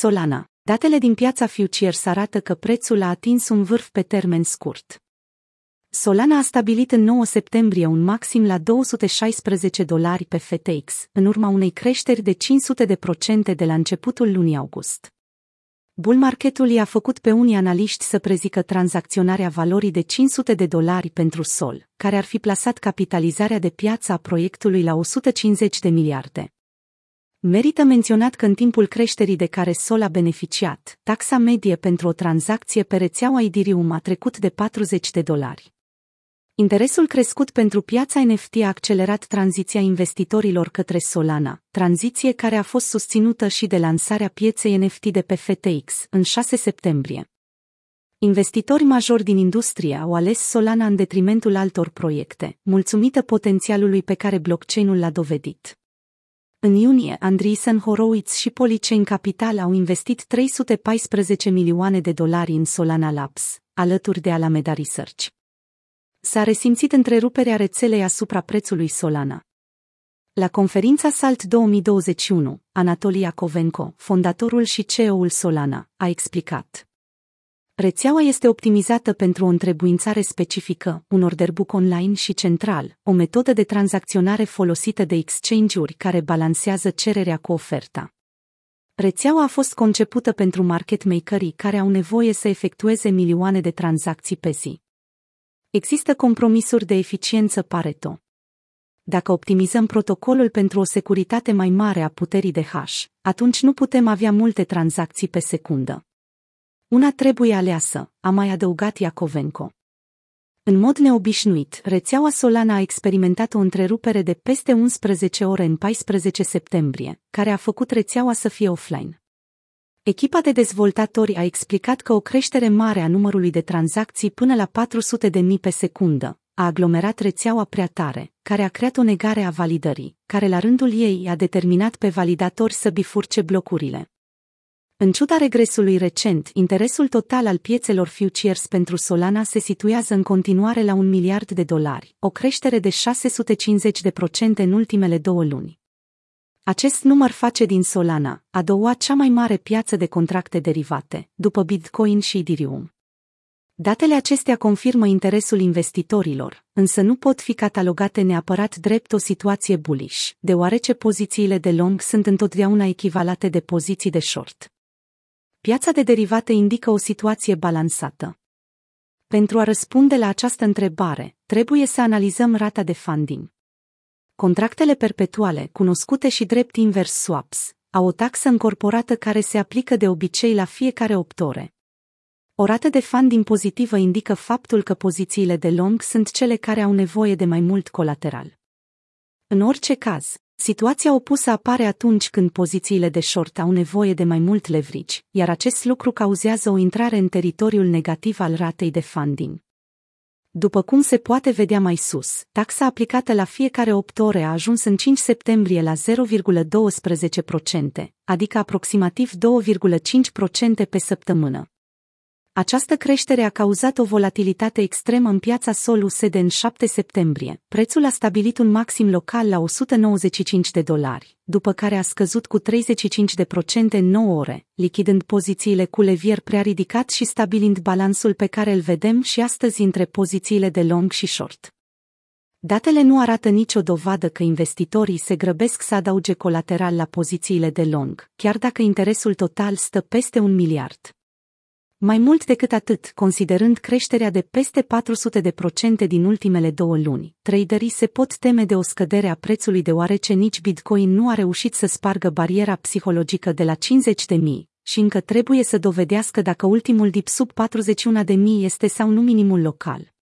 Solana. Datele din piața futures arată că prețul a atins un vârf pe termen scurt. Solana a stabilit în 9 septembrie un maxim la 216 dolari pe FTX, în urma unei creșteri de 500 de procente de la începutul lunii august. Bull marketul i-a făcut pe unii analiști să prezică tranzacționarea valorii de 500 de dolari pentru Sol, care ar fi plasat capitalizarea de piață a proiectului la 150 de miliarde. Merită menționat că în timpul creșterii de care Sol a beneficiat, taxa medie pentru o tranzacție pe rețeaua Idirium a trecut de 40 de dolari. Interesul crescut pentru piața NFT a accelerat tranziția investitorilor către Solana, tranziție care a fost susținută și de lansarea pieței NFT de pe FTX în 6 septembrie. Investitori majori din industrie au ales Solana în detrimentul altor proiecte, mulțumită potențialului pe care blockchain-ul l-a dovedit. În iunie, Andreessen Horowitz și Polychain Capital au investit 314 milioane de dolari în Solana Labs, alături de Alameda Research. S-a resimțit întreruperea rețelei asupra prețului Solana. La conferința SALT 2021, Anatolia Kovenko, fondatorul și CEO-ul Solana, a explicat. Rețeaua este optimizată pentru o întrebuințare specifică, un order book online și central, o metodă de tranzacționare folosită de exchange-uri care balansează cererea cu oferta. Rețeaua a fost concepută pentru market makerii care au nevoie să efectueze milioane de tranzacții pe zi. Există compromisuri de eficiență Pareto. Dacă optimizăm protocolul pentru o securitate mai mare a puterii de hash, atunci nu putem avea multe tranzacții pe secundă. Una trebuie aleasă, a mai adăugat Iacovenco. În mod neobișnuit, rețeaua Solana a experimentat o întrerupere de peste 11 ore în 14 septembrie, care a făcut rețeaua să fie offline. Echipa de dezvoltatori a explicat că o creștere mare a numărului de tranzacții până la 400 de mii pe secundă a aglomerat rețeaua prea tare, care a creat o negare a validării, care la rândul ei a determinat pe validatori să bifurce blocurile. În ciuda regresului recent, interesul total al piețelor futures pentru Solana se situează în continuare la un miliard de dolari, o creștere de 650 de procente în ultimele două luni. Acest număr face din Solana a doua cea mai mare piață de contracte derivate, după Bitcoin și Ethereum. Datele acestea confirmă interesul investitorilor, însă nu pot fi catalogate neapărat drept o situație bullish, deoarece pozițiile de long sunt întotdeauna echivalate de poziții de short. Piața de derivate indică o situație balansată. Pentru a răspunde la această întrebare, trebuie să analizăm rata de funding. Contractele perpetuale, cunoscute și drept invers swaps, au o taxă încorporată care se aplică de obicei la fiecare 8 ore. O rată de funding pozitivă indică faptul că pozițiile de long sunt cele care au nevoie de mai mult colateral. În orice caz, situația opusă apare atunci când pozițiile de short au nevoie de mai mult leverage, iar acest lucru cauzează o intrare în teritoriul negativ al ratei de funding. După cum se poate vedea mai sus, taxa aplicată la fiecare 8 ore a ajuns în 5 septembrie la 0,12%, adică aproximativ 2,5% pe săptămână. Această creștere a cauzat o volatilitate extremă în piața Sol USD în 7 septembrie. Prețul a stabilit un maxim local la 195 de dolari, după care a scăzut cu 35% în 9 ore, lichidând pozițiile cu levier prea ridicat și stabilind balansul pe care îl vedem și astăzi între pozițiile de long și short. Datele nu arată nicio dovadă că investitorii se grăbesc să adauge colateral la pozițiile de long, chiar dacă interesul total stă peste un miliard. Mai mult decât atât, considerând creșterea de peste 400 de procente din ultimele două luni, traderii se pot teme de o scădere a prețului deoarece nici Bitcoin nu a reușit să spargă bariera psihologică de la 50 de mii și încă trebuie să dovedească dacă ultimul dip sub 41 de mii este sau nu minimul local.